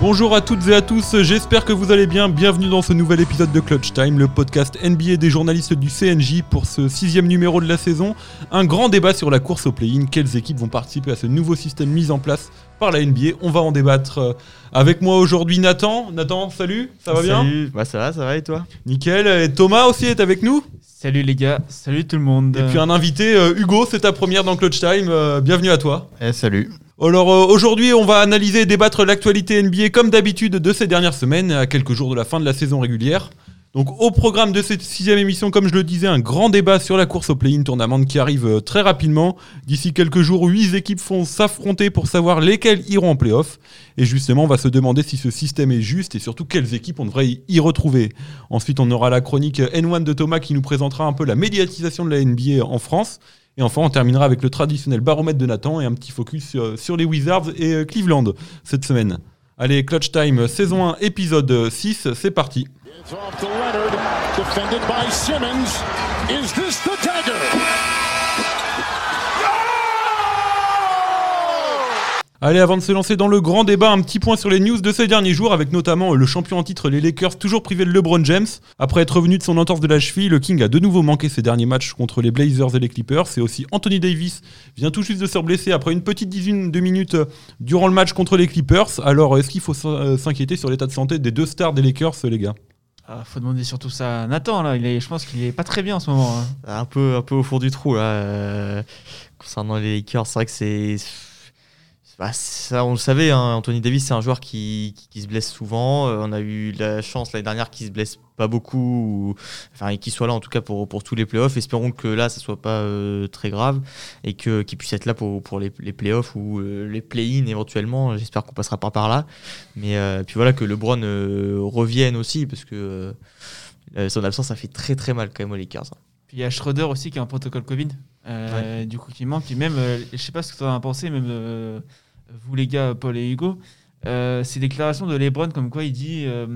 Bonjour à toutes et à tous, j'espère que vous allez bien. Bienvenue dans ce nouvel épisode de Clutch Time, le podcast NBA des journalistes du CNJ pour ce sixième numéro de la saison. Un grand débat sur la course au play-in. Quelles équipes vont participer à ce nouveau système mis en place par la NBA On va en débattre euh, avec moi aujourd'hui Nathan. Nathan, salut, ça va bien Salut, bah ça va, ça va et toi Nickel. Et Thomas aussi est avec nous. Salut les gars, salut tout le monde. Et puis un invité, euh, Hugo, c'est ta première dans Clutch Time. Euh, bienvenue à toi. Eh salut. Alors euh, aujourd'hui, on va analyser et débattre l'actualité NBA comme d'habitude de ces dernières semaines, à quelques jours de la fin de la saison régulière. Donc au programme de cette sixième émission, comme je le disais, un grand débat sur la course au play-in tournament qui arrive euh, très rapidement. D'ici quelques jours, huit équipes vont s'affronter pour savoir lesquelles iront en play-off. Et justement, on va se demander si ce système est juste et surtout quelles équipes on devrait y retrouver. Ensuite, on aura la chronique N1 de Thomas qui nous présentera un peu la médiatisation de la NBA en France. Et enfin, on terminera avec le traditionnel baromètre de Nathan et un petit focus sur, les Wizards et euh, Cleveland cette semaine. Allez, Clutch Time, saison 1, épisode 6, c'est parti. Allez, avant de se lancer dans le grand débat, un petit point sur les news de ces derniers jours, avec notamment le champion en titre, les Lakers, toujours privé de LeBron James. Après être revenu de son entorse de la cheville, le King a de nouveau manqué ses derniers matchs contre les Blazers et les Clippers. C'est aussi Anthony Davis vient tout juste de se blesser après une petite dizaine de minutes euh, durant le match contre les Clippers. Alors, est-ce qu'il faut euh, s'inquiéter sur l'état de santé des deux stars des Lakers, les gars? Ah, faut demander surtout ça à Nathan là. Il est, je pense qu'il est pas très bien en ce moment. hein. Un peu, un peu au fond du trou là. euh, concernant les Lakers, c'est vrai que c'est. Bah, ça, on le savait, hein, Anthony Davis, c'est un joueur qui, qui, qui se blesse souvent. Euh, on a eu la chance l'année dernière qu'il se blesse pas beaucoup, ou- enfin, et qu'il soit là en tout cas pour, pour tous les playoffs. Espérons que là, ça soit pas euh, très grave et que- qu'il puisse être là pour, pour les, les playoffs ou euh, les play-in éventuellement. J'espère qu'on passera pas par là. Mais puis voilà, que LeBron revienne aussi parce que son absence, ça fait très très mal quand même aux Lakers. hein. Puis il y a Schroeder aussi qui a un protocole Covid. Du coup, qui manque. Puis même, je sais pas ce que tu en as pensé, même vous les gars, Paul et Hugo. Euh, ces déclarations de LeBron comme quoi il dit euh,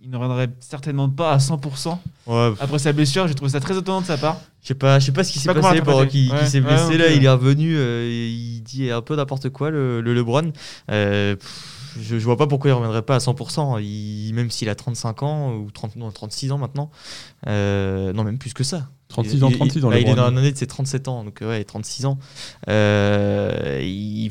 il ne reviendrait certainement pas à 100% Ouais, après sa blessure. J'ai trouvé ça très étonnant de sa part. Je sais pas, je sais pas ce qui s'est passé pendant qu'il Ouais, s'est ouais, blessé là. Il est revenu, euh, il dit un peu n'importe quoi le, le LeBron. Euh, pff, je, je vois pas pourquoi il reviendrait pas à 100%. Il, même s'il a 35 ans ou 30, non, 36 ans maintenant. Non, même plus que ça. 36 Il- ans, il- 36 ans, bah, il est LeBron. dans l'année de ses 37 ans, donc ouais, 36 ans. Euh, il-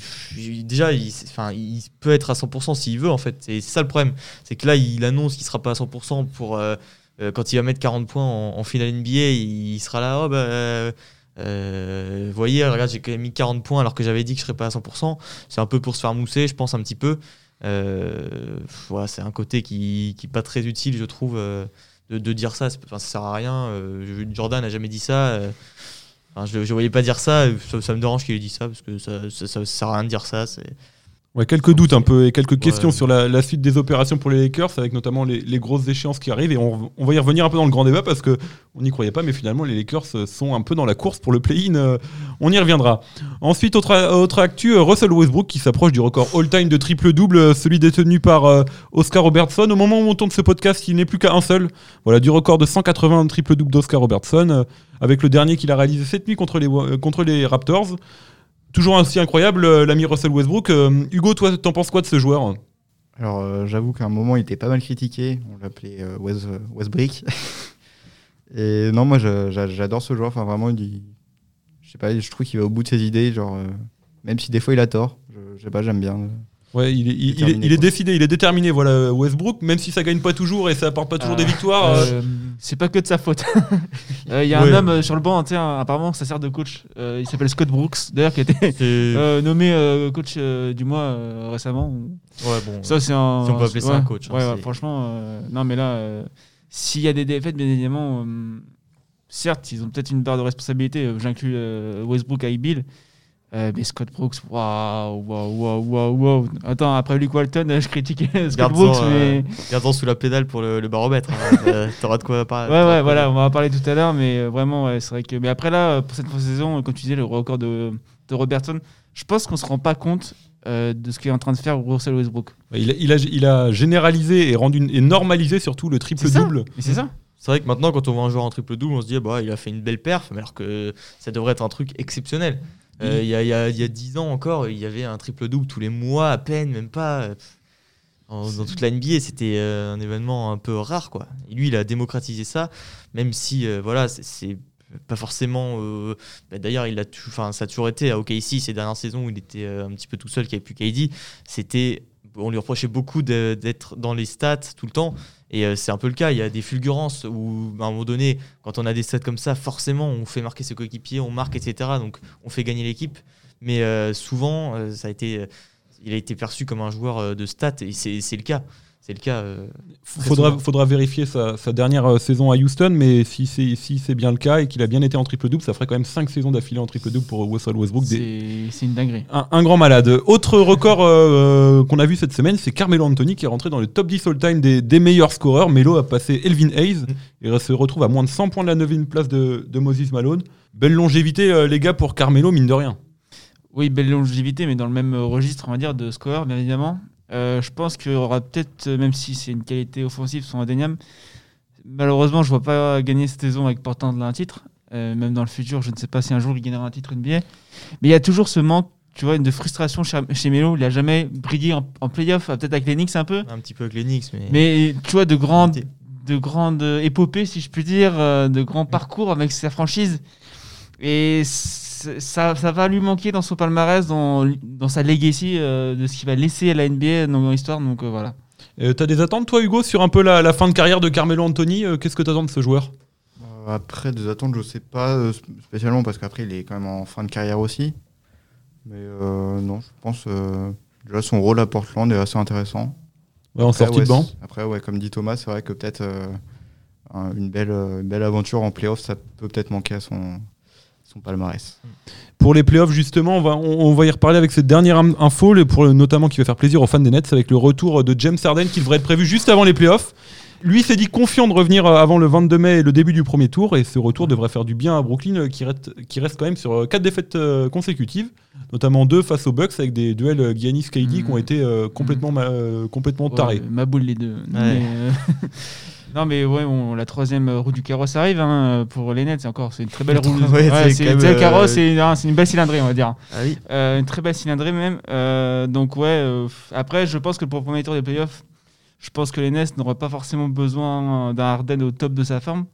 déjà, il, enfin, il peut être à 100% s'il veut en fait. C'est c'est ça le problème. C'est que là, il annonce qu'il sera pas à 100% pour euh, euh, quand il va mettre 40 points en, en finale NBA. Il sera là, oh bah. euh, vous voyez, regarde, j'ai quand même mis 40 points alors que j'avais dit que je serais pas à 100%. C'est un peu pour se faire mousser, je pense un petit peu. Euh, voilà, c'est un côté qui qui est pas très utile, je trouve, de, dire ça. Enfin, ça sert à rien. Euh, Jordan n'a jamais dit ça. euh, je ne voyais pas dire ça. Ça, me dérange qu'il ait dit ça parce que ça, ça, ça sert à rien de dire ça. Ouais, quelques doutes un peu et quelques Ouais. questions sur la, la suite des opérations pour les Lakers, avec notamment les, les grosses échéances qui arrivent. Et on, on va y revenir un peu dans le grand débat parce que on n'y croyait pas, mais finalement les Lakers sont un peu dans la course pour le play-in. euh, on y reviendra. Ensuite, autre, autre actu, euh, Russell Westbrook qui s'approche du record all-time de triple-double, euh, celui détenu par Oscar Robertson. Au moment où on tourne ce podcast, il n'est plus qu'à un seul. Voilà, du record de 180 triple-double d'Oscar Robertson, avec le dernier qu'il a réalisé cette nuit contre les, contre les Raptors. Toujours aussi incroyable, euh, l'ami Russell Westbrook. Euh, Hugo, toi, t'en penses quoi de ce joueur Alors, euh, j'avoue qu'à un moment, il était pas mal critiqué. On l'appelait euh, Wes, euh, Westbrick. Et non, moi, j'adore ce joueur. Enfin, vraiment, il, je sais pas, je trouve qu'il va au bout de ses idées. Genre, même si des fois il a tort, je sais pas, j'aime bien. Ouais, il est, il- il est- il décidé, il est déterminé. Voilà, Westbrook, même si ça gagne pas toujours et ça apporte pas toujours des victoires. euh, Euh, c'est pas que de sa faute. Euh, Il y a Ouais. un homme euh, sur le banc, tiens, apparemment, ça sert de coach. Euh, il s'appelle Scott Brooks, d'ailleurs, qui a été euh, nommé euh, coach euh, du mois euh, récemment. ouais, bon. Ça, c'est un. Si on peut appeler ça ouais, un coach, hein, ouais, franchement, euh, non, mais là, euh, s'il y a des défaites, bien évidemment, euh, certes, ils ont peut-être une part de responsabilité. euh, J'inclus euh, Westbrook et Bill. Euh, mais Scott Brooks, waouh, waouh, waouh, waouh, waouh. Attends, après Luke Walton, euh, je critiquais Scott Brooks, euh, mais. Gardons sous la pédale pour le, le baromètre. hein. Euh, T'auras de quoi parler. Ouais, ouais, voilà, on va en parler tout à l'heure, mais euh, vraiment, ouais, c'est vrai que. Mais après, là, euh, pour cette saison, euh, comme tu disais, le record de, de Robertson, je pense qu'on se rend pas compte euh, de ce qu'est en train de faire Russell Westbrook. il, a, il a- il a généralisé et rendu et normalisé surtout le triple double. Mais c'est ça. C'est vrai que maintenant, quand on voit un joueur en triple double, on se dit bah, il a fait une belle perf, mais alors que ça devrait être un truc exceptionnel. Euh, Il y, a, y a- y a 10 ans encore, il y avait un triple double tous les mois à peine, même pas. en- dans toute la NBA, c'était euh, un événement un peu rare, quoi. Et lui, il a démocratisé ça, même si, euh, voilà, c'est- pas forcément. euh, bah, D'ailleurs, il a, enfin, ça a toujours été à OKC ces dernières saisons où il était euh, un petit peu tout seul, qu'il n'y avait plus KD. C'était, on lui reprochait beaucoup d'être dans les stats tout le temps. Et euh, c'est un peu le cas. Il y a des fulgurances où, à un moment donné, quand on a des stats comme ça, forcément, on fait marquer ses coéquipiers, on marque, etc. Donc, on fait gagner l'équipe. Mais euh, souvent, euh, ça a été, il a été perçu comme un joueur de stats et c'est le cas. Le cas. euh, Faudra, faudra vérifier sa, sa dernière euh, saison à Houston, mais si c'est si bien le cas et qu'il a bien été en triple-double, ça ferait quand même 5 saisons d'affilée en triple-double pour Russell Westbrook. Des- C'est une dinguerie. Un, un grand malade. Autre record euh, qu'on a vu cette semaine, c'est Carmelo Anthony qui est rentré dans le top 10 all-time des, des meilleurs scoreurs. Melo a passé Elvin Hayes et se retrouve à moins de 100 points de la 9 place de, de Moses Malone. Belle longévité, euh, les gars, pour Carmelo, mine de rien. Oui, belle longévité, mais dans le même registre, on va dire, de score, bien évidemment. Euh, je pense qu'il y aura peut-être, euh, même si c'est une qualité offensive, son indéniable, malheureusement, je vois pas gagner cette saison avec Portland un titre. Euh, même dans le futur, je ne sais pas si un jour il gagnera un titre NBA. Mais il y a toujours ce manque, tu vois, de frustration chez, Melo. Il a jamais brillé en, en playoff, euh, peut-être avec Knicks un peu. un petit peu avec Knicks, mais. Mais tu vois, de grandes, de grandes épopées, si je puis dire, de grands parcours avec sa franchise. Et ça, ça va lui manquer dans son palmarès, dans, dans sa legacy, euh, de ce qu'il va laisser à la NBA dans l'histoire. Donc euh, voilà. Euh, T'as des attentes, toi, Hugo, sur un peu la, la fin de carrière de Carmelo Anthony Euh, Qu'est-ce que t'attends de ce joueur? Après, des attentes, je sais pas euh, sp- spécialement parce qu'après, il est quand même en fin de carrière aussi. Mais euh, non, je pense euh, déjà son rôle à Portland est assez intéressant. Ouais, En Après, sortie ouais, de banc Après, ouais, comme dit Thomas, c'est vrai que peut-être euh, un- une, belle, une belle aventure en playoff, ça peut peut-être manquer à son, son palmarès. Pour les playoffs, justement, on va, on, on va y reparler avec cette dernière info, pour le- notamment qui va faire plaisir aux fans des Nets, avec le retour de James Harden qui devrait être prévu juste avant les playoffs. Lui s'est dit confiant de revenir euh, avant le 22 mai et le début du premier tour, et ce retour devrait faire du bien à Brooklyn, euh, qui reste, qui reste quand même sur 4 défaites euh, consécutives, notamment deux face aux Bucks, avec des duels euh, Giannis-KD qui ont été euh, complètement, ma- euh, complètement tarés. Ouais, ma boule les deux. Mais, euh, non mais ouais, on- la troisième roue du carrosse arrive hein, pour les Nets. C'est encore, c'est une très belle roue. Ouais, c'est carrosse, c'est une belle cylindrée, on va dire. Ah oui. Euh, une très belle cylindrée même. Euh, donc ouais, euh, après je pense que pour le premier tour des playoffs, je pense que les Nets n'auraient pas forcément besoin d'un Harden au top de sa forme.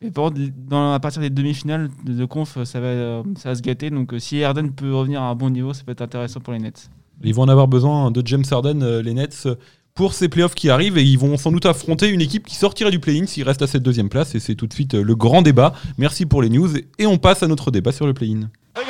Et par contre, dans, à partir des demi-finales de, conf, ça va, ça va se gâter. Donc si Harden peut revenir à un bon niveau, ça peut être intéressant pour les Nets. Ils vont en avoir besoin de James Harden, les Nets, pour ces playoffs qui arrivent et ils vont sans doute affronter une équipe qui sortirait du play-in s'ils restent à cette deuxième place. Et c'est tout de suite euh, le grand débat. Merci pour les news et on passe à notre débat sur le play-in. Oh.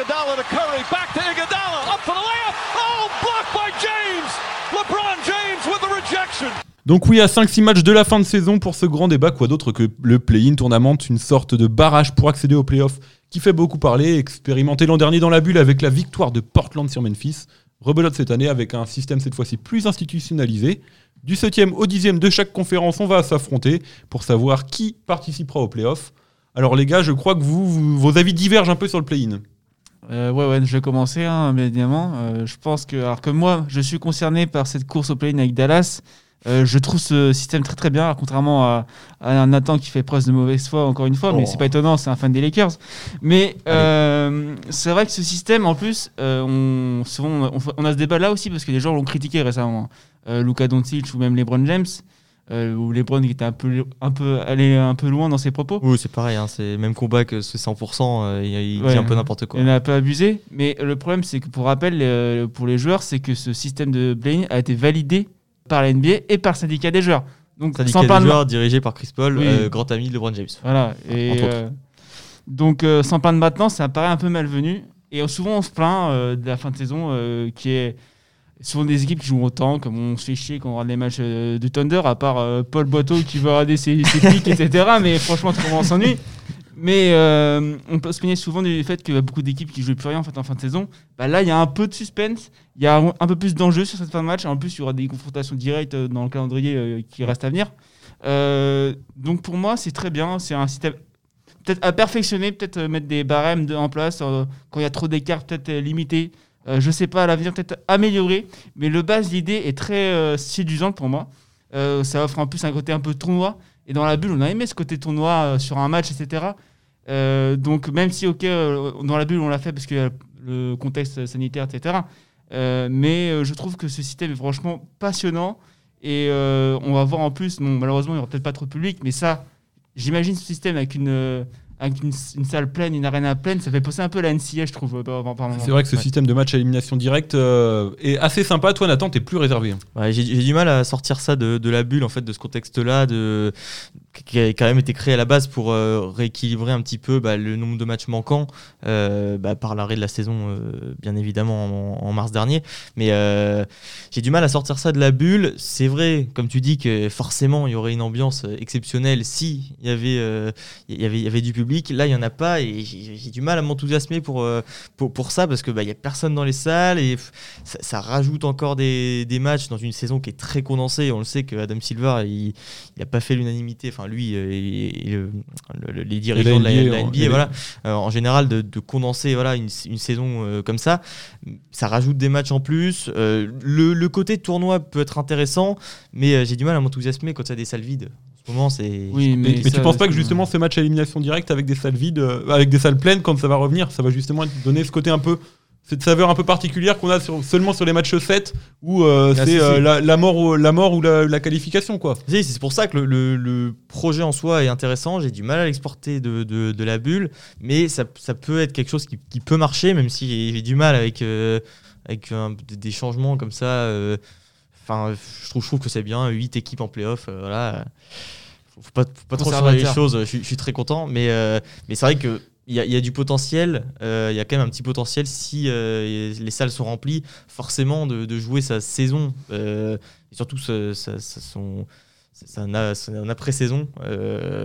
Donc oui, à 5-6 matchs de la fin de saison pour ce grand débat, quoi d'autre que le play-in tournament, une sorte de barrage pour accéder aux playoffs qui fait beaucoup parler, expérimenté l'an dernier dans la bulle avec la victoire de Portland sur Memphis, rebelote cette année avec un système cette fois-ci plus institutionnalisé. Du 7e au 10e de chaque conférence, on va s'affronter pour savoir qui participera aux playoffs. Alors les gars, je crois que vous, vos avis divergent un peu sur le play-in. Euh, ouais, ouais, je vais commencer, hein, évidemment. Euh, je pense que, alors que moi, je suis concerné par cette course au play-in avec Dallas. Euh, je trouve ce système très très bien, contrairement à, à un Nathan qui fait preuve de mauvaise foi encore une fois, mais Oh. c'est pas étonnant, c'est un fan des Lakers. Mais euh, c'est vrai que ce système, en plus, euh, on, souvent, on, on a ce débat là aussi parce que les gens l'ont critiqué récemment. Euh, Luka Doncic ou même LeBron James, ou LeBron qui était un peu, un peu allé un peu loin dans ses propos. Oui, c'est pareil, hein, c'est le même combat que ce 100%, euh, il, il Ouais. dit un peu n'importe quoi. Il a pas abusé, mais le problème, c'est que pour rappel, pour les joueurs, c'est que ce système de play a été validé par la NBA et par le syndicat des joueurs. Donc, Syndicat sans des joueurs dirigé par Chris Paul, Oui. euh, grand ami de LeBron James. Voilà. Et, Entre euh, donc, euh, sans parler maintenant, ça paraît un peu malvenu. Et souvent, on se plaint de la fin de saison qui est souvent des équipes qui jouent autant, comme on se fait chier quand on regarde les matchs euh, du Thunder, à part euh, Paul Boiteau qui veut regarder ses, ses pics, etc. Mais franchement, on s'ennuie. Mais euh, on peut se plaigner souvent du fait qu'il y a beaucoup d'équipes qui jouent plus rien en, fait, en fin de saison. Bah, là, il y a un peu de suspense, il y a un peu plus d'enjeux sur cette fin de match. En plus, il y aura des confrontations directes euh, dans le calendrier euh, qui reste à venir. Donc pour moi, c'est très bien. C'est un système peut-être à perfectionner, peut-être mettre des barèmes en place quand il y a trop d'écart, peut-être limiter. Euh, je sais pas, à l'avenir, peut-être améliorer. Mais le base, l'idée est très séduisante pour moi. Ça offre en plus un côté un peu tournoi. Et dans la bulle, on a aimé ce côté tournoi euh, sur un match, etc. Euh, donc même si, ok, euh, dans la bulle, on l'a fait parce que le contexte sanitaire, etc. Mais je trouve que ce système est franchement passionnant Et on va voir en plus, bon, malheureusement, il n'y aura peut-être pas trop de public, mais ça, j'imagine ce système avec une, avec une, une salle pleine, une arena pleine, ça fait penser un peu à la NCA, je trouve. C'est vrai que ce Ouais. système de match à élimination directe euh, est assez sympa. Toi, Nathan, t'es plus réservé. hein. Ouais, j'ai du mal à sortir ça de, de la bulle, en fait, de ce contexte-là, de qui a quand même été créé à la base pour euh, rééquilibrer un petit peu bah, le nombre de matchs manquants euh, bah, par l'arrêt de la saison, euh, bien évidemment, en, mars dernier. Mais j'ai du mal à sortir ça de la bulle. C'est vrai, comme tu dis, que forcément, il y aurait une ambiance exceptionnelle si il y avait, y avait, y avait du public. Là, il n'y en a pas et j'ai du mal à m'enthousiasmer pour, pour, pour ça parce que bah, n'y a personne dans les salles et ça, rajoute encore des, des matchs dans une saison qui est très condensée. On le sait que Adam Silver, il n'a pas fait l'unanimité. Lui euh, et, et le- le- le- les dirigeants de la, NBA, de la ouais. NBA, Et voilà, euh, en général, de, de condenser voilà, une, une saison euh, comme ça, ça rajoute des matchs en plus. Euh, le, le côté tournoi peut être intéressant, mais euh, j'ai du mal à m'enthousiasmer quand il y a des salles vides. En ce moment, c'est. Oui, Mais, mais, mais ça, tu penses pas que justement ce match à élimination directe avec des salles vides, euh, avec des salles pleines, quand ça va revenir, ça va justement donner ce côté un peu, cette saveur un peu particulière qu'on a sur- seulement sur les matchs 7 où euh, Ah, c'est si, euh, si. la, la mort ou, la mort ou la, la qualification quoi. Si, c'est pour ça que le, le- le projet en soi est intéressant. J'ai du mal à l'exporter de, de- de la bulle, mais ça, ça peut être quelque chose qui, qui peut marcher, même si j'ai- j'ai du mal avec, euh, avec un- des- changements comme ça. euh, Enfin, je trouve, je trouve que c'est bien. 8 équipes en playoff, euh, voilà. Faut, pas, faut pas trop changer les choses. Je, suis- je suis très content, mais, euh, mais c'est vrai que. Il y, a, il y a du potentiel, euh, il y a quand même un petit potentiel si euh, les salles sont remplies, forcément de, de jouer sa saison, euh, et surtout sa- sa- son, un, après-saison.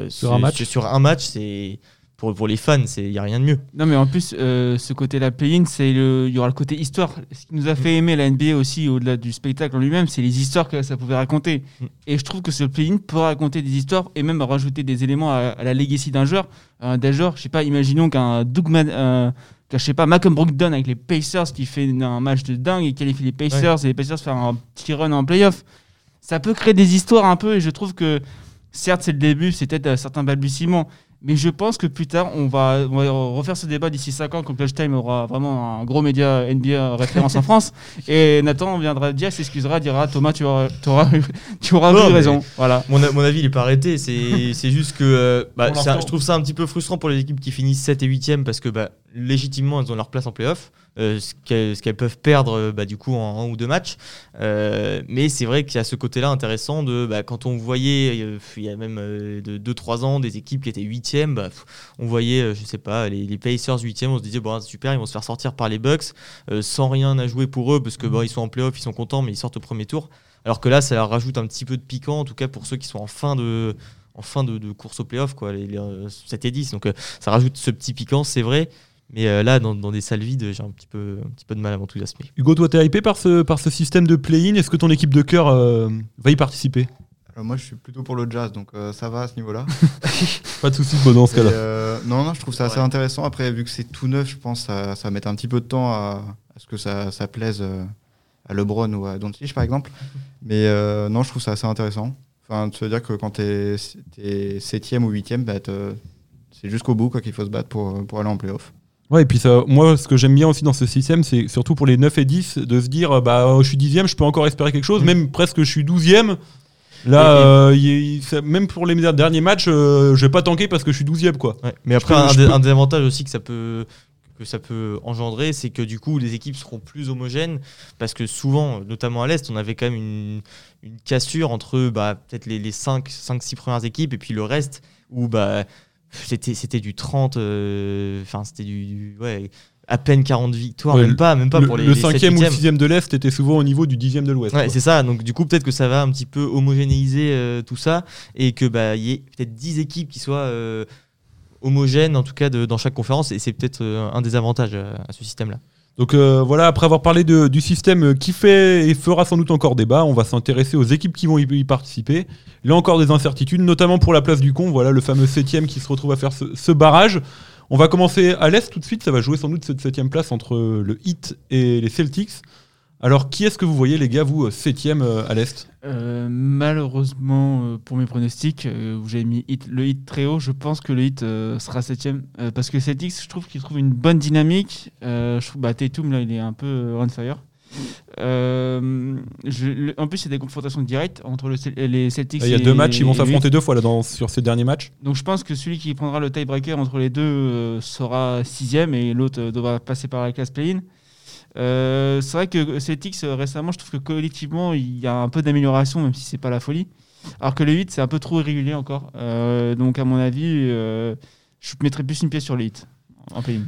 Sur Sur un match, c'est pour, pour les fans, il n'y a rien de mieux. Non, mais en plus, euh, ce côté-là, play-in, c'est le- il y aura le côté histoire. Ce qui nous a fait aimer la NBA aussi, au-delà du spectacle en lui-même, c'est les histoires que ça pouvait raconter. Mm. Et je trouve que ce play-in peut raconter des histoires et même rajouter des éléments à, à la legacy d'un joueur. Euh, d'un joueur, je sais pas, imaginons qu'un Doug Man- euh, que, je sais pas, Malcolm Brogdon avec les Pacers qui fait un match de dingue et qualifie les Pacers et les Pacers faire un petit run en playoff. Ça peut créer des histoires un peu et je trouve que certes c'est le début, c'est peut-être euh, certains balbutiements, mais je pense que plus tard, on va, on va refaire ce débat d'ici 5 ans quand Clutch Time aura vraiment un gros média NBA référence en France. Et Nathan viendra dire, s'excusera, dira Thomas, tu auras, tu auras, tu auras Non, eu raison. Voilà. Mon, avis, il n'est pas arrêté. C'est c'est juste que euh, bah, je trouve ça un petit peu frustrant pour les équipes qui finissent 7 et 8 parce que bah, légitimement, elles ont leur place en playoff. euh, ce qu'elles peuvent perdre euh, bah, du coup en un ou deux matchs. Euh, mais c'est vrai qu'il y a ce côté-là intéressant de bah, quand on voyait, euh, il y a même euh, de 2-3 ans, des équipes qui étaient 8 bah, on voyait, euh, je sais pas, les, les Pacers 8 on se disait, bon, super, ils vont se faire sortir par les Bucks euh, sans rien à jouer pour eux parce que bah, ils sont en playoff, ils sont contents, mais ils sortent au premier tour. Alors que là, ça leur rajoute un petit peu de piquant, en tout cas pour ceux qui sont en fin de, en fin de, de course au playoff, quoi, les, les, euh, 7 et 10. Donc euh, ça rajoute ce petit piquant, c'est vrai. Mais euh, là, dans, dans des salles vides, j'ai un petit peu, un petit peu de mal à m'enthousiasmer. Hugo, toi t'es hypé par ce, par ce système de play-in? Est-ce que ton équipe de cœur euh, va y participer? Moi, je suis plutôt pour le jazz, donc euh, ça va à ce niveau-là. Pas de soucis de dans ce cas-là. euh, non, non, je trouve ça assez Ouais. intéressant. Après, vu que c'est tout neuf, je pense que ça, ça va mettre un petit peu de temps à, à ce que ça, ça plaise euh, à LeBron ou à Doncic, par exemple. Mais euh, non, je trouve ça assez intéressant. Enfin, de se dire que quand t'es es septième ou huitième, bah, c'est jusqu'au bout quoi qu'il faut se battre pour, pour aller en playoff. Ouais, et puis ça, moi, ce que j'aime bien aussi dans ce système, c'est surtout pour les 9 et 10, de se dire, euh, bah, euh, je suis dixième, je peux encore espérer quelque chose, Mm. même presque je suis douzième. Là, Et- et- euh, même pour les derniers matchs, euh, je vais pas tanker parce que je suis douzième, quoi. Ouais. Mais après, peux- un, des, peux- un des avantages aussi que ça peut que ça peut engendrer, c'est que du coup, les équipes seront plus homogènes, parce que souvent, notamment à l'Est, on avait quand même une, une cassure entre bah, peut-être les, les 5-6 premières équipes, et puis le reste, où bah, c'était c'était du 30, euh, enfin, c'était du, du- ouais, à peine 40 victoires, Ouais, même pas, même pas le, pour les le cinquième ou le 7-8e. sixième de l'Est était souvent au niveau du dixième de l'Ouest. Ouais, c'est ça. Donc, du coup, peut-être que ça va un petit peu homogénéiser euh, tout ça et que bah y ait peut-être 10 équipes qui soient euh, homogènes, en tout cas, de- dans chaque conférence. Et c'est peut-être euh, un des avantages à ce système-là. Donc voilà, après avoir parlé de- du système qui fait et fera sans doute encore débat, on va s'intéresser aux équipes qui vont y, y participer. Là encore des incertitudes, notamment pour la place du con, voilà le fameux septième qui se retrouve à faire ce, ce barrage. On va commencer à l'Est tout de suite, ça va jouer sans doute cette septième place entre le Heat et les Celtics. Alors qui est-ce que vous voyez les gars, vous, euh, septième euh, à l'Est? Euh, malheureusement, pour mes pronostics, où j'ai mis le hit très haut, je pense que le hit sera septième. Parce que Celtics, je trouve qu'il trouve une bonne dynamique. Je trouve bah, là, il est un peu on fire. Euh, je- le- en plus, a des confrontations directes entre le les Celtics. Il y a et- deux matchs, ils vont s'affronter deux fois là, dans, sur ces derniers matchs. Donc je pense que celui qui prendra le tiebreaker entre les deux euh, sera sixième et l'autre euh, devra passer par la classe play-in. Euh, c'est vrai que Celtics récemment, je trouve que collectivement il y a un peu d'amélioration, même si c'est pas la folie. Alors que le 8 c'est un peu trop irrégulier encore. Donc à mon avis, je mettrais plus une pièce sur le 8 en play-in.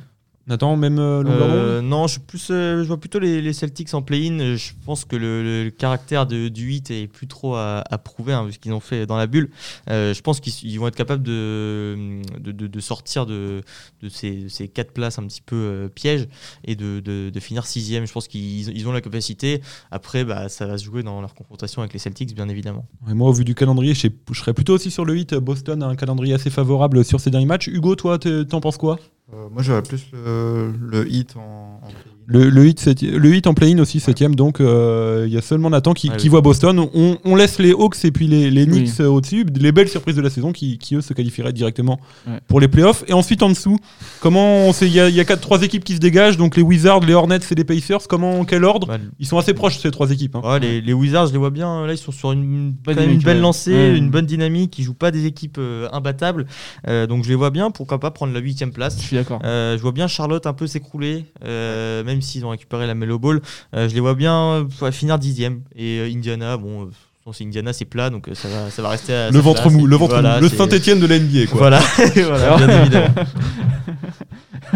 Nathan, même euh, Euh, non, je, suis plus, euh, je vois plutôt les, les Celtics en play-in. Je pense que le, caractère de, du 8 est plus trop à, à prouver, hein, vu ce qu'ils ont fait dans la bulle. Euh, je pense qu'ils ils vont être capables de, de, de- de sortir de, ces, ces quatre places un petit peu euh, pièges et de, finir sixième. Je pense qu'ils ils ont la capacité. Après, bah, ça va se jouer dans leur confrontation avec les Celtics, bien évidemment. Et moi, au vu du calendrier, je, serais plutôt aussi sur le 8. Boston a un calendrier assez favorable sur ces derniers matchs. Hugo, toi, t'en penses quoi? Moi, j'aurais plus le, le hit en, en. Le, le 8, septi- le 8 en play-in aussi, 7 donc euh, il y a seulement Nathan qui, Ah qui oui. voit Boston. On, on laisse les Hawks et puis les, les. Knicks euh, au-dessus, les belles surprises de la saison qui, qui, eux se qualifieraient directement Ouais. pour les playoffs. Et ensuite en dessous, comment on sait- il y a, il y a quatre, trois équipes qui se dégagent, donc les Wizards, les Hornets et les Pacers. Comment, quel ordre Bah, Ils sont assez proches ces trois équipes. hein. Ouais, les, les Wizards, je les vois bien. Là, ils sont sur une, Bonne quand même une dynamique, belle ouais. lancée, Ouais. une bonne dynamique. Ils jouent pas des équipes euh, imbattables. Euh, donc, je les vois bien. Pourquoi pas prendre la huitième Je place suis d'accord. Euh, je vois bien Charlotte un peu s'écrouler, euh, même s'ils ont récupéré la Melo Ball. Euh, je les vois bien euh, finir dixième. Et euh, Indiana, bon, c'est Indiana, c'est plat, donc ça va, ça va rester à Le ventre place. mou, le ventre voilà, mou, le Saint-Etienne de la NBA. Quoi. Voilà, voilà, bien évidemment.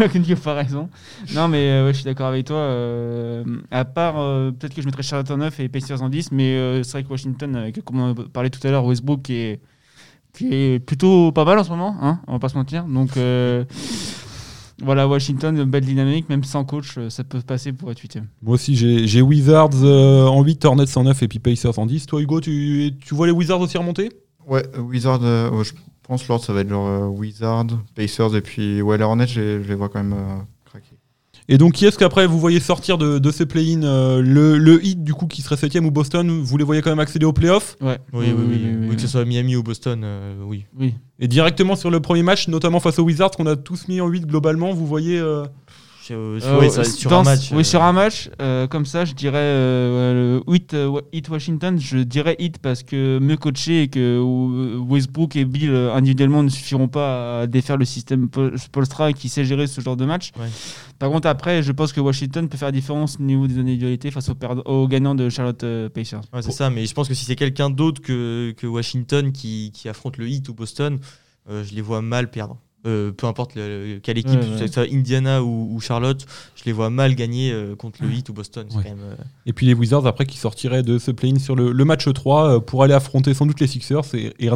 Aucune comparaison. Non, mais euh, ouais, je suis d'accord avec toi. euh, à part, euh, peut-être que je mettrais Charlotte en 9 et Pacers en 10, mais euh, c'est vrai que Washington, comme on en parlait tout à l'heure, Westbrook qui est, qui est plutôt pas mal en ce moment, hein, on va pas se mentir. Donc euh, voilà, Washington, une belle dynamique, même sans coach, euh, ça peut passer pour être 8 Moi aussi, j'ai Wizards euh, en 8, Hornets en 9 et puis Pacers en 10. Toi, Hugo, tu, tu vois les Wizards aussi remonter? Ouais, euh, Wizard, euh, ouais, je pense l'ordre, ça va être genre euh, Wizard, Pacers et puis ouais, les Hornets, je les je les vois quand même euh. Et donc, qui est-ce qu'après vous voyez sortir de, de ces play-in euh, le, le Heat, du coup, qui serait 7 ou Boston, vous les voyez quand même accéder aux playoffs Ouais. Oui, oui, oui, oui, que ce soit Miami ou Boston, euh, oui. oui. Et directement sur le premier match, notamment face aux Wizards, qu'on a tous mis en 8 globalement, vous voyez. euh, euh, Euh, ça, sur dans- un match. Oui, euh, sur un match, euh, comme ça, je dirais euh, le Heat, euh, Heat Washington, je dirais Heat parce que mieux coaché et que euh, Westbrook et Bill euh, individuellement ne suffiront pas à défaire le système Pol- Polstra qui sait gérer ce genre de match. Ouais. Par contre, après, je pense que Washington peut faire la différence au niveau des individualités face aux, aux gagnants de Charlotte euh, Pacers. Ouais, c'est ça, mais je pense que si c'est quelqu'un d'autre que, que Washington qui, qui affronte le Heat ou Boston, euh, je les vois mal perdre. Euh, peu importe le- quelle équipe, Ouais, ouais. que ce soit Indiana ou, ou Charlotte, je les vois mal gagner euh, contre le Heat ou Boston. Ouais. quand même, euh, Et puis les Wizards, après, qui sortiraient de ce play-in sur le, le match 3 euh, pour aller affronter sans doute les Sixers. Et, et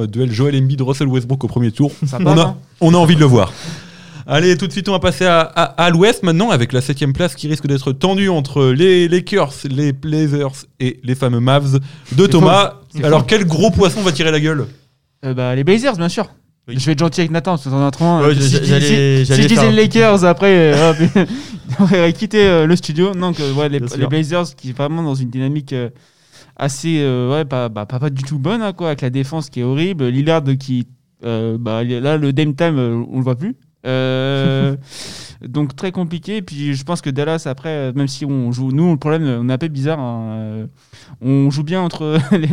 euh, duel Joel Embiid, Russell Westbrook au premier tour. Ça On part, a, hein on a envie de le voir. Allez, tout de suite, on va passer à, à- à l'ouest maintenant avec la septième place qui risque d'être tendue entre les Lakers, les Blazers et les fameux Mavs de Thomas. Alors, faux. quel gros poisson va tirer la gueule? Euh, bah, Les Blazers, bien sûr. Je vais être gentil avec Nathan, dans notre moment, Ouais, euh, si, si- si- je disais les un Lakers, après, euh, hop, on aurait quitté euh, le studio. Non, que, ouais, les, Blazers qui est vraiment dans une dynamique assez, euh, ouais, pas, bah, pas, pas du tout bonne, hein, quoi, avec la défense qui est horrible. Lillard qui, euh, bah, là, le Dame Time, on le voit plus. Euh, donc très compliqué. Et puis je pense que Dallas, après, même si on joue, nous, le problème, on est un peu bizarre. hein, on joue bien entre les,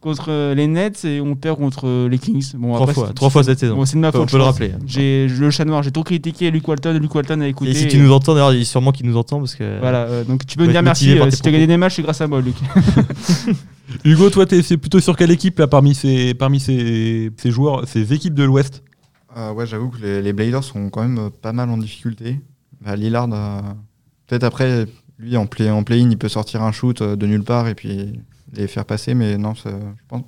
contre les Nets et on perd contre les Kings. Bon, trois après, fois, c'est- trois fois cette saison. Bon, c'est de ma On faute. peut je le rappeler. J'ai le chat noir, j'ai trop critiqué Luke Walton. Luke Walton a écouté. Et si tu nous entends, d'ailleurs, il a sûrement qu'il nous entend parce que. Voilà, euh, donc tu peux me dire merci. euh, si tu as gagné des matchs, c'est grâce à moi, Luc. Hugo, toi, t'es c'est plutôt sur quelle équipe là, parmi ces, parmi ces, ces joueurs, ces équipes de l'ouest? Euh, ouais, j'avoue que les, les Blazers sont quand même euh, pas mal en difficulté. Bah, Lillard, euh, peut-être après, lui en play en play-in, il peut sortir un shoot euh, de nulle part et puis les faire passer, mais non, ça- je pense,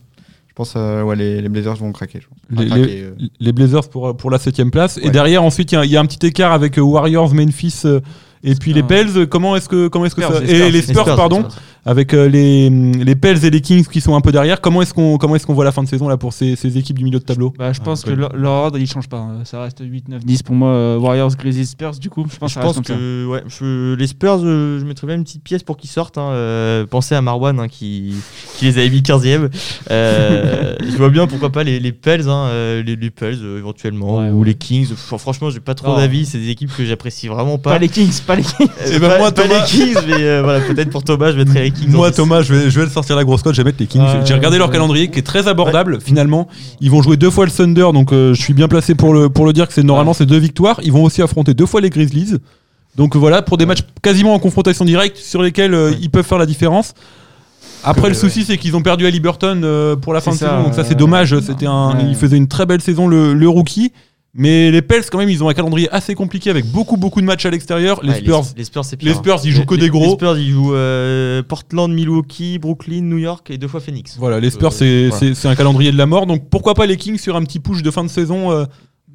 je pense euh, ouais, les, les Blazers vont craquer. Je pense. Enfin, Les- craquer, euh, Les Blazers pour, pour la septième place. Et derrière, ensuite, il y a- il y, a un petit écart avec euh, Warriors, Memphis euh, et puis les. Pels. Comment est-ce que, comment est-ce que Spurs, ça. les et Spurs. les Les Spurs, Spurs, pardon. les Spurs. Avec euh, les, les Pels et les Kings qui sont un peu derrière. Comment est-ce qu'on comment est-ce qu'on voit la fin de saison là pour ces, ces équipes du milieu de tableau? Bah, je pense Ah, que leur leur ordre il change pas. hein. Ça reste 8, 9, 10 pour moi. euh, Warriors, Grizzlies, Spurs. Du coup, je pense Je que ça pense ouais, je- les Spurs, euh, je mettrais bien une petite pièce pour qu'ils sortent. hein. Euh, pensez à Marwan hein, qui, qui les avait mis 15e. Euh, je vois bien pourquoi pas les, les Pels, les, les Pels euh, éventuellement, Ouais, ou ouais. les Kings. Enfin, franchement, j'ai pas trop d'avis. C'est des équipes que j'apprécie vraiment pas. Pas les Kings, pas les Kings. Euh, Eh ben, pas- moi, pas Thomas- les Kings, mais euh, voilà, peut-être pour Thomas, je mettrais les Kings. en Moi, 10. Thomas, je vais, je vais te sortir la grosse cote. Je vais mettre les Kings. J'ai regardé leur ouais. calendrier qui est très abordable finalement. Ils vont jouer deux fois le Thunder, donc euh, je suis bien placé pour le, pour le dire que c'est normalement c'est deux victoires. Ils vont aussi affronter deux fois les Grizzlies. Donc voilà, pour des matchs quasiment en confrontation directe sur lesquels euh, ils peuvent faire la différence. Après, Que- le souci, c'est qu'ils ont perdu à Liberton euh, pour la fin de ça, saison, donc ça, c'est dommage. C'était un, ouais. il faisait une très belle saison, le, le rookie. Mais les Pels, quand même, ils ont un calendrier assez compliqué avec beaucoup, beaucoup de matchs à l'extérieur. Les Ouais, Spurs, les Spurs, c'est pire, les hein. Spurs, ils jouent Les- que les- des gros. Les Spurs, ils jouent euh, Portland, Milwaukee, Brooklyn, New York et deux fois Phoenix. Voilà, les Spurs, Euh, c'est voilà. c'est- c'est un calendrier de la mort. Donc pourquoi pas les Kings sur un petit push de fin de saison euh,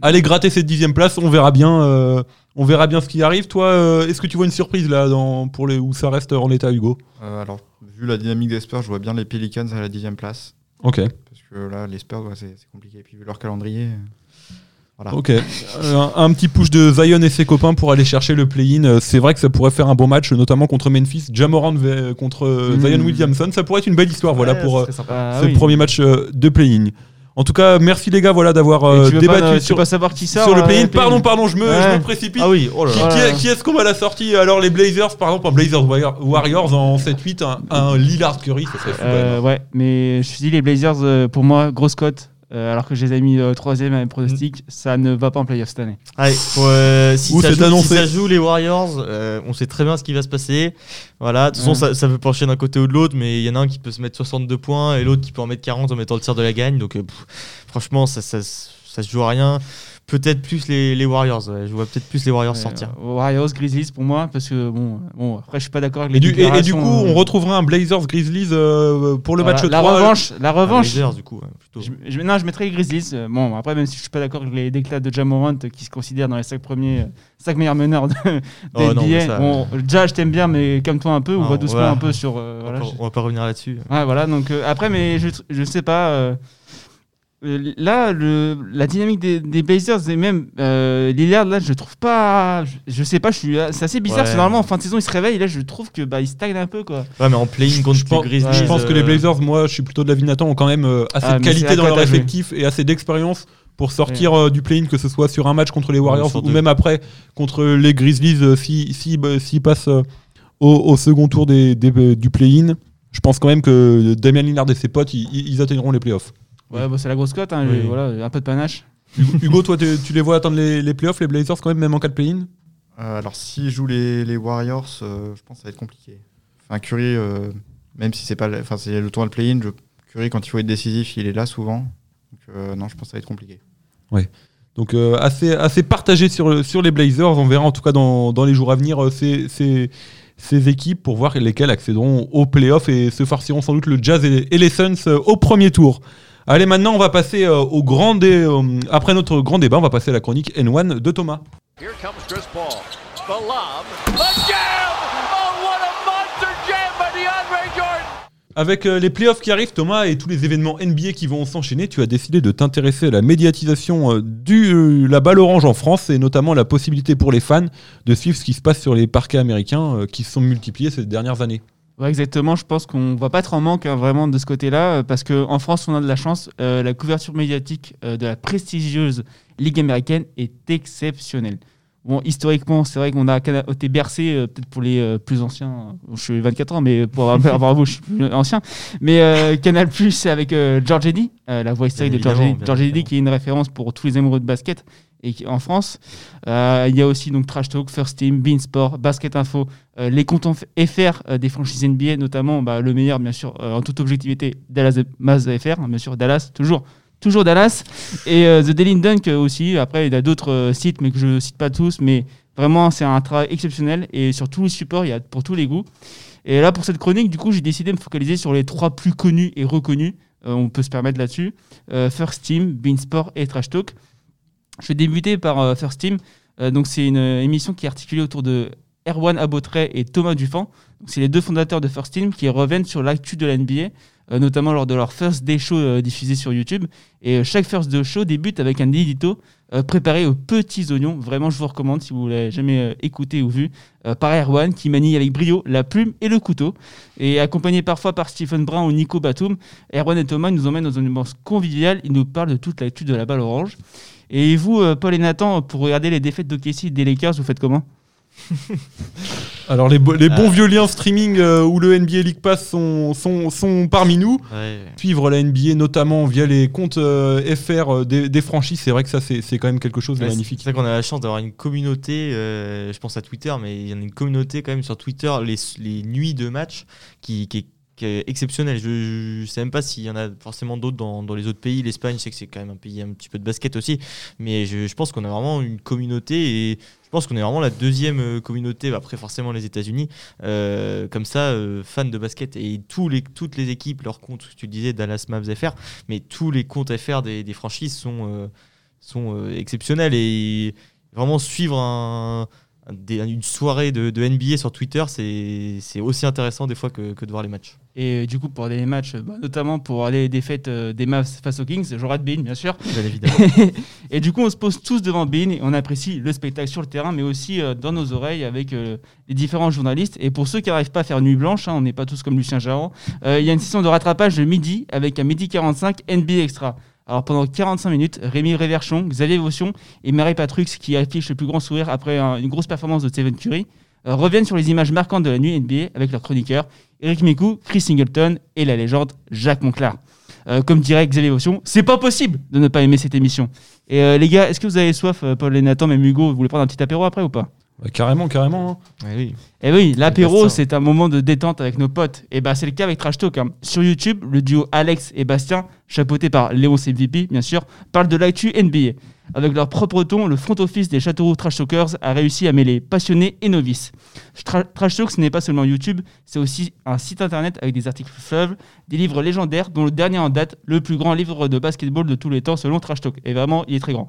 Aller gratter cette dixième place, on verra bien. euh, on verra bien ce qui arrive. Toi, euh, est-ce que tu vois une surprise là dans, pour les, où ça reste en état, Hugo? Euh, alors, vu la dynamique des Spurs, je vois bien les Pelicans à la dixième place. Ok, Parce que là, les Spurs, ouais, c'est c'est compliqué. Et puis, vu leur calendrier. euh, Voilà. ok. Euh, un, un petit push de Zion et ses copains pour aller chercher le play-in. Euh, C'est vrai que ça pourrait faire un bon match, notamment contre Memphis. Jamorant contre euh, Mm. Zion Williamson. Ça pourrait être une belle histoire. voilà pour ce euh. Ah ce oui. premier match de play-in. En tout cas, merci les gars, voilà d'avoir euh, débattu pas, tu sur, pas savoir qui sort sur le play-in? Pardon, pardon, je me, je Ouais. me précipite. Ah oui, oh là Qui, là. qui Voilà. est- qui est-ce qu'on va la sortie Alors les Blazers, par exemple, en Blazers Warrior- Warriors en 7-8, un, un Lillard Curry, ça serait fou. Euh, ouais, mais je te dis, les Blazers, pour moi, grosse cote. Euh, alors que je les ai mis euh, troisième à mes pronostics, ça ne va pas en playoff cette année. Allez, faut, euh, si, ça joue, si annoncé. ça joue les Warriors, euh, on sait très bien ce qui va se passer. Voilà, de toute façon, Ouais. ça, ça peut pencher d'un côté ou de l'autre, mais il y en a un qui peut se mettre 62 points et l'autre qui peut en mettre 40 en mettant le tir de la gagne. Donc, euh, pff, franchement, ça, ça, ça se joue à rien. Peut-être plus les, les Warriors. ouais. Je vois peut-être plus les Warriors Ouais, sortir. euh, Warriors, Grizzlies pour moi, parce que bon, bon après je suis pas d'accord avec les Et du, et- et, du coup, euh, on retrouvera un Blazers Grizzlies euh, pour le voilà, match la 3. revanche, la Ah, revanche. Blazers, du coup, ouais, plutôt. Je, je- non, je mettrais les Grizzlies. Euh, Bon, après, même si je suis pas d'accord avec les déclats de Jamorant euh, qui se considèrent dans les 5 premiers, euh, cinq meilleurs meneurs de, Oh, non, mais NBA. ça, bon, déjà, je t'aime bien, mais calme-toi un peu, Non, ouvre doucement voilà. un peu sur. euh, on, voilà, va, je- pas- on va pas revenir là-dessus. Ouais, voilà, donc euh, après, mais je, je sais pas. Là, le, la dynamique des, des Blazers et même euh, Lillard, là, je trouve pas. Je, je sais pas, je suis. C'est assez bizarre Ouais. parce que normalement en fin de saison il se réveille. Et là, je trouve que bah, il stagne un peu quoi. Ouais, mais en play-in contre Je pense, les Grizzlies. je pense que les euh, Blazers, moi, je suis plutôt de l'avis de Nathan, ont quand même euh, assez Ah, de mais qualité dans leur effectif et assez d'expérience pour sortir euh, du play-in, que ce soit sur un match contre les Warriors ou même après contre les Grizzlies, euh, si, si, bah, s'ils passent euh, au, au second tour des, des- du play-in. Je pense quand même que Damien Lillard et ses potes, ils, ils atteindront les playoffs. Ouais, bah, c'est la grosse cote. Hein, Oui. voilà, un peu de panache. Hugo, toi, tu les vois atteindre les, les playoffs, les Blazers, quand même, même en cas de play-in? Euh, alors, s'ils jouent les, les Warriors, euh, je pense que ça va être compliqué. Enfin, Curry, euh, même si c'est pas, enfin, c'est le tournoi de play-in, je- Curry, quand il faut être décisif, il est là souvent. Donc, euh, non, je pense que ça va être compliqué. Donc euh, assez, assez partagé sur, sur les Blazers. On verra en tout cas dans, dans les jours à venir euh, ces, ces, ces équipes pour voir lesquelles accéderont aux playoffs et se farciront sans doute le Jazz et, et les Suns euh, au premier tour. Allez, maintenant on va passer euh, au grand dé- euh, après notre grand débat, on va passer à la chronique N1 de Thomas. Here comes Chris Paul. The lob. The jam! Oh, what a monster jam by DeAndre Jordan! Avec euh, les playoffs qui arrivent, Thomas, et tous les événements NBA qui vont s'enchaîner, tu as décidé de t'intéresser à la médiatisation euh, du euh, la balle orange en France et notamment la possibilité pour les fans de suivre ce qui se passe sur les parquets américains euh, qui se sont multipliés ces dernières années. Ouais, exactement. Je pense qu'on va pas être en manque hein, vraiment de ce côté-là, euh, parce qu'en France, on a de la chance. Euh, la couverture médiatique euh, de la prestigieuse Ligue américaine est exceptionnelle. Bon, historiquement, c'est vrai qu'on a été bercé, euh, peut-être pour les plus anciens. Je suis 24 ans, mais pour avoir vous, je suis plus ancien. Mais Canal Plus avec euh, George Eddy, la voix historique de George Eddy. qui est une référence pour tous les amoureux de basket et en France. Euh, il y a aussi donc Trash Talk, First Team, Beansport, Basket Info, euh, les comptes FR euh, des franchises NBA, notamment bah, le meilleur, bien sûr, en toute objectivité, Dallas Maz FR, hein, bien sûr, Dallas, toujours. Toujours Dallas et The Daily Dunk aussi. Après, il y a d'autres sites, mais que je ne cite pas tous. Mais vraiment, c'est un travail exceptionnel et sur tous les supports, il y a pour tous les goûts. Et là, pour cette chronique, du coup, j'ai décidé de me focaliser sur les trois plus connus et reconnus. On peut se permettre là-dessus. First Team, Beansport et Trash Talk. Je vais débuter par euh, First Team. Euh, donc, c'est une euh, émission qui est articulée autour de Erwan Abotrey et Thomas Dufan. C'est les deux fondateurs de First Team qui reviennent sur l'actu de la NBA, notamment lors de leur First Day Show diffusé sur YouTube. Et chaque First Day Show débute avec un édito préparé aux petits oignons. Vraiment, je vous recommande si vous l'avez jamais euh, écouté ou vu. euh, par Erwan qui manie avec brio la plume et le couteau. Et accompagné parfois par Stephen Brown ou Nico Batum, Erwan et Thomas nous emmènent dans une ambiance conviviale. Ils nous parlent de toute l'actu de la balle orange. Et vous, euh, Paul et Nathan, pour regarder les défaites d'OKC des Lakers, vous faites comment? Alors les, bo- les bons Euh. vieux liens streaming euh, où le NBA League Pass sont, sont, sont parmi nous. Ouais. Suivre la NBA notamment via les comptes euh, FR euh, des, des franchises, c'est vrai que ça c'est quand même quelque chose de Ouais, magnifique. C'est vrai qu'on a la chance d'avoir une communauté, je pense à Twitter, mais il y en a une communauté quand même sur Twitter, les, les nuits de match, qui, qui est, qui est exceptionnelle. Je ne sais même pas s'il y en a forcément d'autres dans, dans les autres pays. L'Espagne, je sais que c'est quand même un pays un petit peu de basket aussi, mais je, je pense qu'on a vraiment une communauté et pense qu'on est vraiment la deuxième euh, communauté, bah, après forcément les États-Unis, euh, comme ça, euh, fans de basket. Et toutes les équipes, leurs comptes, tu le disais, Dallas Mavs FR, mais tous les comptes FR des, franchises sont, exceptionnels et vraiment suivre un- des- une soirée de, de NBA sur Twitter, c'est aussi intéressant des fois que, que de voir les matchs. Et euh, du coup, pour les matchs, bah, notamment pour aller les défaites euh, des Mavs face aux Kings, je rate Bean, bien sûr. Bien évidemment. et du coup, on se pose tous devant Bean et on apprécie le spectacle sur le terrain, mais aussi euh, dans nos oreilles avec euh, les différents journalistes. Et pour ceux qui n'arrivent pas à faire nuit blanche, hein, on n'est pas tous comme Lucien Jarron, euh, il y a une session de rattrapage de midi avec un midi 45 NBA Extra. Alors pendant 45 minutes, Rémi Réverchon, Xavier Vaution et Marie Patrux, qui affichent le plus grand sourire après un- une grosse performance de Stephen Curry, euh, reviennent sur les images marquantes de la nuit NBA avec leurs chroniqueurs Eric Mikou, Chris Singleton et la légende Jacques Monclar. Euh, comme dirait Xavier Vaution, c'est pas possible de ne pas aimer cette émission. Et euh, les gars, est-ce que vous avez soif, Paul et Nathan, même Hugo, vous voulez prendre un petit apéro après ou pas? Bah, carrément, carrément. hein. Ouais, oui. Eh oui, l'apéro, c'est un moment de détente avec nos potes. Et bah, c'est le cas avec Trash Talk. hein. Sur YouTube, le duo Alex et Bastien, chapeauté par Léon CVP, bien sûr, parle de l'actu NBA. Avec leur propre ton, le front office des Châteauroux Trash Talkers a réussi à mêler passionnés et novices. Tra- Trash Talk, ce n'est pas seulement YouTube, c'est aussi un site internet avec des articles fleuves, des livres légendaires, dont le dernier en date, le plus grand livre de basketball de tous les temps selon Trash Talk. Et vraiment, il est très grand.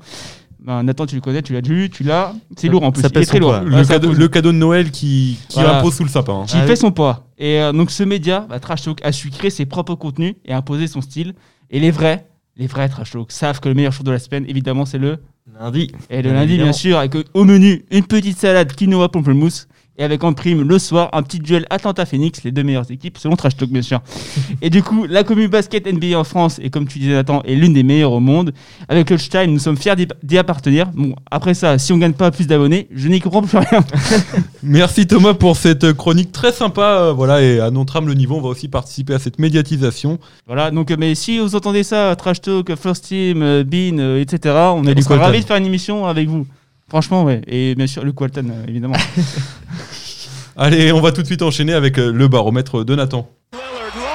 Ben, Nathan, tu le connais, tu l'as lu, tu l'as. C'est lourd en plus. ça pèse très lourd. poids. Le, cadeau, pose- le cadeau de Noël qui, qui Voilà. impose sous le sapin. hein. qui Ah fait oui. son poids. Et euh, donc ce média, bah, Trash Talk, a su créer ses propres contenus et imposer son style. Et les vrais, les vrais Trash Talk savent que le meilleur jour de la semaine, évidemment, c'est le. Lundi. Et le lundi, bien sûr, avec au menu une petite salade quinoa pamplemousse. Et avec en prime le soir un petit duel Atlanta-Phoenix, les deux meilleures équipes, selon Trash Talk bien sûr. et du coup, la commune basket NBA en France, et comme tu disais Nathan, est l'une des meilleures au monde. Avec Time, nous sommes fiers d'y appartenir. Bon, après ça, si on gagne pas plus d'abonnés, je n'y comprends plus rien. Merci Thomas pour cette chronique très sympa. euh, voilà, et à notre âme le niveau, on va aussi participer à cette médiatisation. Voilà, donc euh, mais si vous entendez ça, Trash Talk, First Team, euh, Bean, euh, etc., on est on Walton. ravis de faire une émission avec vous. Franchement, ouais. Et bien sûr, Luke Walton, euh, évidemment. Allez, on va tout de suite enchaîner avec euh, le baromètre de Nathan. Lillard,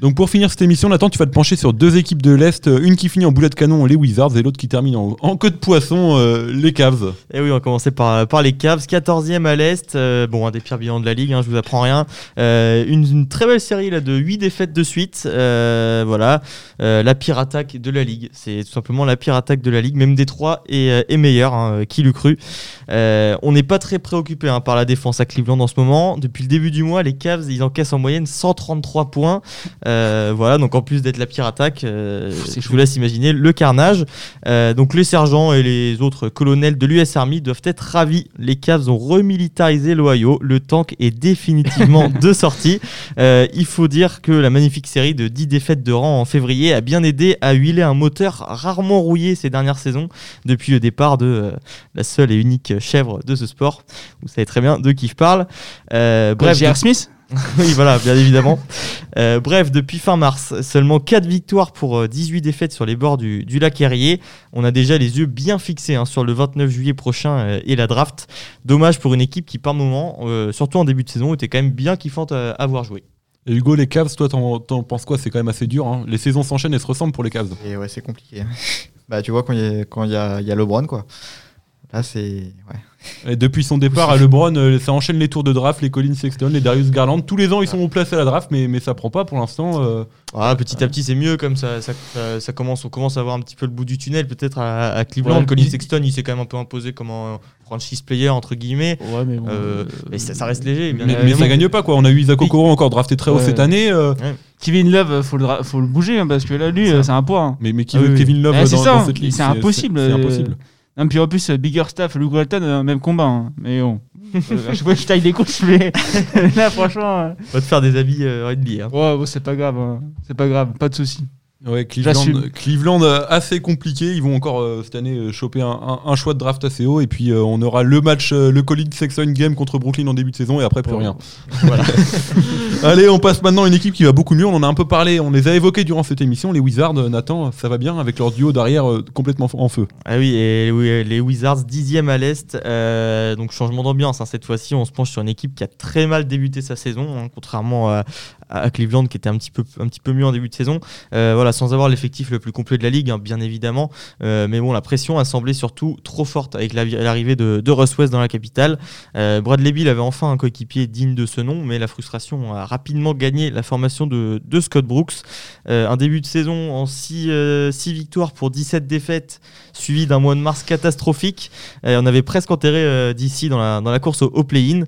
Donc pour finir cette émission, Nathan, tu vas te pencher sur deux équipes de l'Est, euh, une qui finit en boulet de canon, les Wizards, et l'autre qui termine en, en queue de poisson, euh, les Cavs. Et oui, on va commencer par, les Cavs, 14e à l'Est. euh, bon, un des pires bilans de la ligue, hein, je vous apprends rien. Une, très belle série là, de 8 défaites de suite. voilà, la pire attaque de la ligue. C'est tout simplement la pire attaque de la ligue. Même Détroit est, est meilleur, hein, qui l'eût cru. On n'est pas très préoccupé hein, par la défense à Cleveland en ce moment. Depuis le début du mois, les Cavs, ils encaissent en moyenne 133 points. Euh, voilà, donc en plus d'être la pire attaque, euh, C'est je vous laisse imaginer le carnage. Euh, donc les sergents et les autres colonels de l'US Army doivent être ravis. Les Cavs ont remilitarisé l'Ohio. Le tank est définitivement de sortie. Il faut dire que la magnifique série de 10 défaites de rang en février a bien aidé à huiler un moteur rarement rouillé ces dernières saisons depuis le départ de la seule et unique chèvre de ce sport. Vous savez très bien de qui je parle. Bref, J.R. Smith? oui, voilà, bien évidemment. Euh, bref, depuis fin mars, seulement 4 victoires pour euh, 18 défaites sur les bords du, du lac Erie. On a déjà les yeux bien fixés hein, sur le 29 juillet prochain euh, et la draft. Dommage pour une équipe qui, par moment, euh, surtout en début de saison, était quand même bien kiffante à, à voir jouer. Et Hugo, les Cavs, toi, t'en t'en penses quoi? C'est quand même assez dur. hein. Les saisons s'enchaînent et se ressemblent pour les Cavs. Et ouais, c'est compliqué. bah, tu vois, quand il y a, quand il y y a LeBron, quoi. Là, c'est. Ouais. Et depuis son départ à LeBron, euh, ça enchaîne les tours de draft, les Colin Sexton, les Darius Garland. Tous les ans, ils sont au placés à la draft, mais, mais ça prend pas pour l'instant. euh. Ah, petit à petit, c'est mieux comme ça, ça, ça- ça commence, on commence à voir un petit peu le bout du tunnel, peut-être à, à Cleveland. Ouais, Colin il- Sexton, il s'est quand même un peu imposé comme un franchise player entre guillemets. Ouais, mais bon. Euh, mais ça, ça reste léger. Bien mais, mais ça gagne pas quoi. On a eu Isaac Okoro encore drafté très haut cette année. euh, Kevin Love, faut le, faut le bouger, hein, parce que là, lui, c'est un poids. hein. mais, mais qui Ah veut oui, oui. Kevin Love c'est dans, ça, dans cette ligue? C'est impossible, C'est euh, impossible. Non, puis en plus, euh, Bigger Staff, Luke Walton, euh, même combat. hein. Mais bon. Euh, à chaque fois que je taille des couches, mais là, franchement. euh, On va te faire des habits euh, NBA. hein. Ouais, bon, c'est pas grave. hein. C'est pas grave, pas de soucis. Ouais, Cleveland. Cleveland euh, assez compliqué. Ils vont encore euh, cette année euh, choper un, un- un choix de draft assez haut. Et puis euh, on aura le match, euh, le Colin Sexton game contre Brooklyn en début de saison. Et après, plus Ouais. rien. Voilà. Allez, on passe maintenant à une équipe qui va beaucoup mieux. On en a un peu parlé. On les a évoqués durant cette émission. Les Wizards, Nathan, ça va bien avec leur duo derrière euh, complètement en feu. Ah oui, et oui, les Wizards, dixième à l'Est. euh, donc changement d'ambiance. hein. Cette fois-ci, on se penche sur une équipe qui a très mal débuté sa saison, hein, contrairement à, à Cleveland qui était un petit peu, un petit peu mieux en début de saison. Euh, sans avoir l'effectif le plus complet de la ligue, hein, bien évidemment. Euh, mais bon, la pression a semblé surtout trop forte avec la- l'arrivée de, Russ West dans la capitale. Euh, Bradley Bill avait enfin un coéquipier digne de ce nom, mais la frustration a rapidement gagné la formation de, Scott Brooks. Euh, un début de saison en 6 victoires pour 17 défaites, suivi d'un mois de mars catastrophique. On avait presque enterré d'ici dans la, course au, play-in.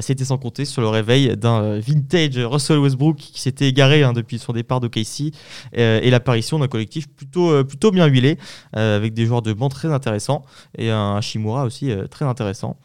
C'était sans compter sur le réveil d'un vintage Russell Westbrook qui s'était égaré hein, depuis son départ de KC euh, et l'apparition d'un collectif plutôt, euh, plutôt bien huilé euh, avec des joueurs de banc très intéressants et un Shimura aussi euh, très intéressant.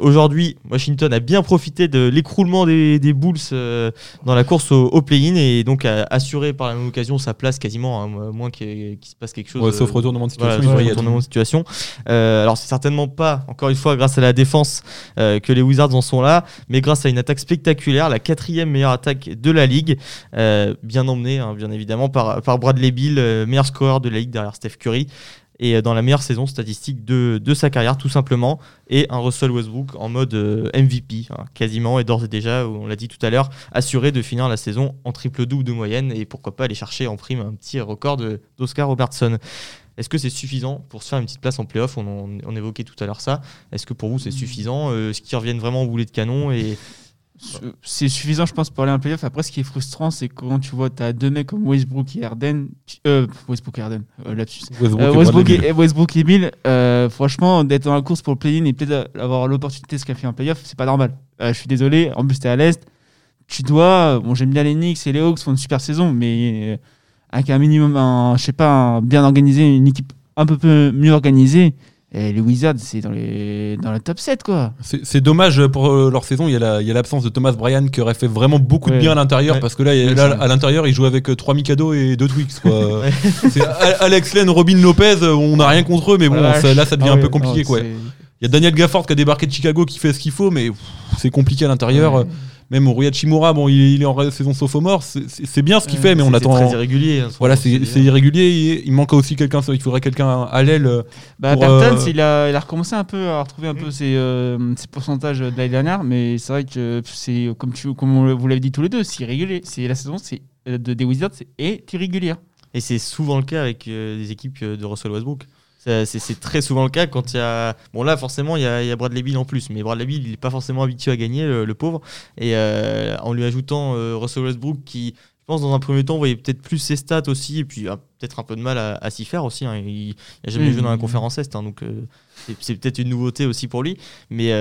Aujourd'hui, Washington a bien profité de l'écroulement des, des Bulls dans la course au, au play-in et donc a assuré par la même occasion sa place quasiment, hein, moins qu'il qu'il se passe quelque chose. Ouais, sauf retournement de situation. voilà, être. retournement de situation. Alors c'est certainement pas, encore une fois, grâce à la défense que les Wizards en sont là, mais grâce à une attaque spectaculaire, la quatrième meilleure attaque de la ligue, bien emmenée, hein, bien évidemment, par, par Bradley Bill, euh, meilleur scoreur de la ligue derrière Steph Curry. Et euh, dans la meilleure saison statistique de, de sa carrière, tout simplement. Et un Russell Westbrook en mode euh, MVP, hein, quasiment, et d'ores et déjà, on l'a dit tout à l'heure, assuré de finir la saison en triple-double de moyenne, et pourquoi pas aller chercher en prime un petit record d'Oscar Robertson. Est-ce que c'est suffisant pour se faire une petite place en playoff? On, on évoquait tout à l'heure ça. Est-ce que pour vous c'est suffisant? Euh, Est-ce qu'ils reviennent vraiment au boulet de canon et C'est suffisant, je pense, pour aller en playoff. Après, ce qui est frustrant, c'est quand tu vois, tu as deux mecs comme Westbrook et Harden. tu- Euh, Westbrook et Harden, euh, là-dessus. Westbrook Euh, et Westbrook, et, Westbrook et Bill, euh, franchement, d'être dans la course pour le play-in et peut-être avoir l'opportunité de se qualifier en playoff, c'est pas normal. Euh, je suis désolé, en plus, t'es à l'Est. Tu dois. Bon, j'aime bien les Knicks et les Hawks font une super saison, mais avec un minimum, je sais pas, un- bien organisé, une équipe un peu peu mieux organisée. Et les Wizards, c'est dans, les, dans le top 7, quoi. C'est c'est dommage pour euh, leur saison. Il y a la- il y a l'absence de Thomas Bryan qui aurait fait vraiment beaucoup de bien à l'intérieur Ouais. parce que là, il là, à l'intérieur, il joue avec 3 Mikado et 2 Twix. Quoi. C'est Alex Len, Robin Lopez, euh, on n'a rien contre eux, mais bon, Voilà. ça- là, ça devient Ah un ouais, peu compliqué. non, quoi. Il y a Daniel Gafford qui a débarqué de Chicago qui fait ce qu'il faut, mais c'est compliqué à l'intérieur. Même Rui Chimura, bon, il, il est en saison sophomore, c'est- c'est c'est bien ce qu'il Ouais, fait, mais on c'est attend. très irrégulier. hein, Voilà, c'est c'est irrégulier. Il, il manque aussi quelqu'un. Il faudrait quelqu'un à l'aile. euh, Bah, euh, il, a, il a recommencé un peu à retrouver un peu ses, euh, ses pourcentages de l'année dernière, mais c'est vrai que c'est comme, tu, comme on- vous l'avez dit tous les deux, c'est irrégulier. C'est la saison c'est, de, des Wizards c'est- est irrégulière. Et c'est souvent le cas avec euh, des équipes de Russell Westbrook. C'est très souvent le cas quand il y a. Bon, là, forcément, il y a, il y a Bradley Bill en plus, mais Bradley Bill, il n'est pas forcément habitué à gagner, le, le pauvre. Et euh, en lui ajoutant euh, Russell Westbrook, qui, je pense, dans un premier temps, voyait peut-être plus ses stats aussi, et puis a peut-être un peu de mal à, à s'y faire aussi. hein. Il n'a jamais Mhm. joué dans la conférence Est, hein, donc euh, c'est- peut-être une nouveauté aussi pour lui. Mais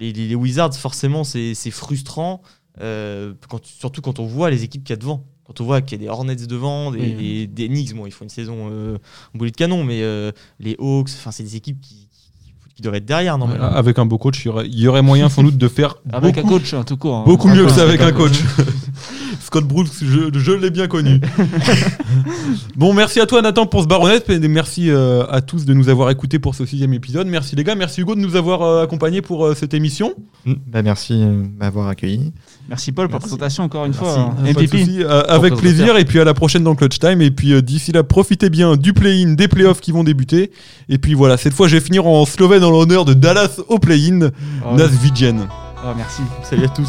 les, Wizards, forcément, c'est frustrant, quand- surtout quand on voit les équipes qu'il y a devant. Quand on voit qu'il y a des Hornets devant, des, Oui. des, des Knicks, bon, ils font une saison euh, en boulet de canon, mais euh, les Hawks, enfin, c'est des équipes qui, qui, qui doivent être derrière normalement. avec un beau coach, il y aurait, il y aurait moyen sans doute de faire Avec beaucoup, un coach, hein, tout court. hein. beaucoup mieux que ça avec un coach. Scott Brooks, je, je l'ai bien connu. bon, merci à toi Nathan pour ce baronnet et merci euh, à tous de nous avoir écoutés pour ce sixième épisode. Merci les gars, merci Hugo de nous avoir euh, accompagnés pour euh, cette émission. Bah, merci euh, de m'avoir accueilli. Merci Paul pour la présentation encore une Merci. fois. hein. Euh, avec plaisir et puis à la prochaine dans Clutch Time et puis euh, d'ici là profitez bien du play-in, des playoffs qui vont débuter et puis voilà cette fois je vais finir en slovène en l'honneur de Dallas au play-in, Oh, Nas Vidjen. oh, merci. Salut à tous.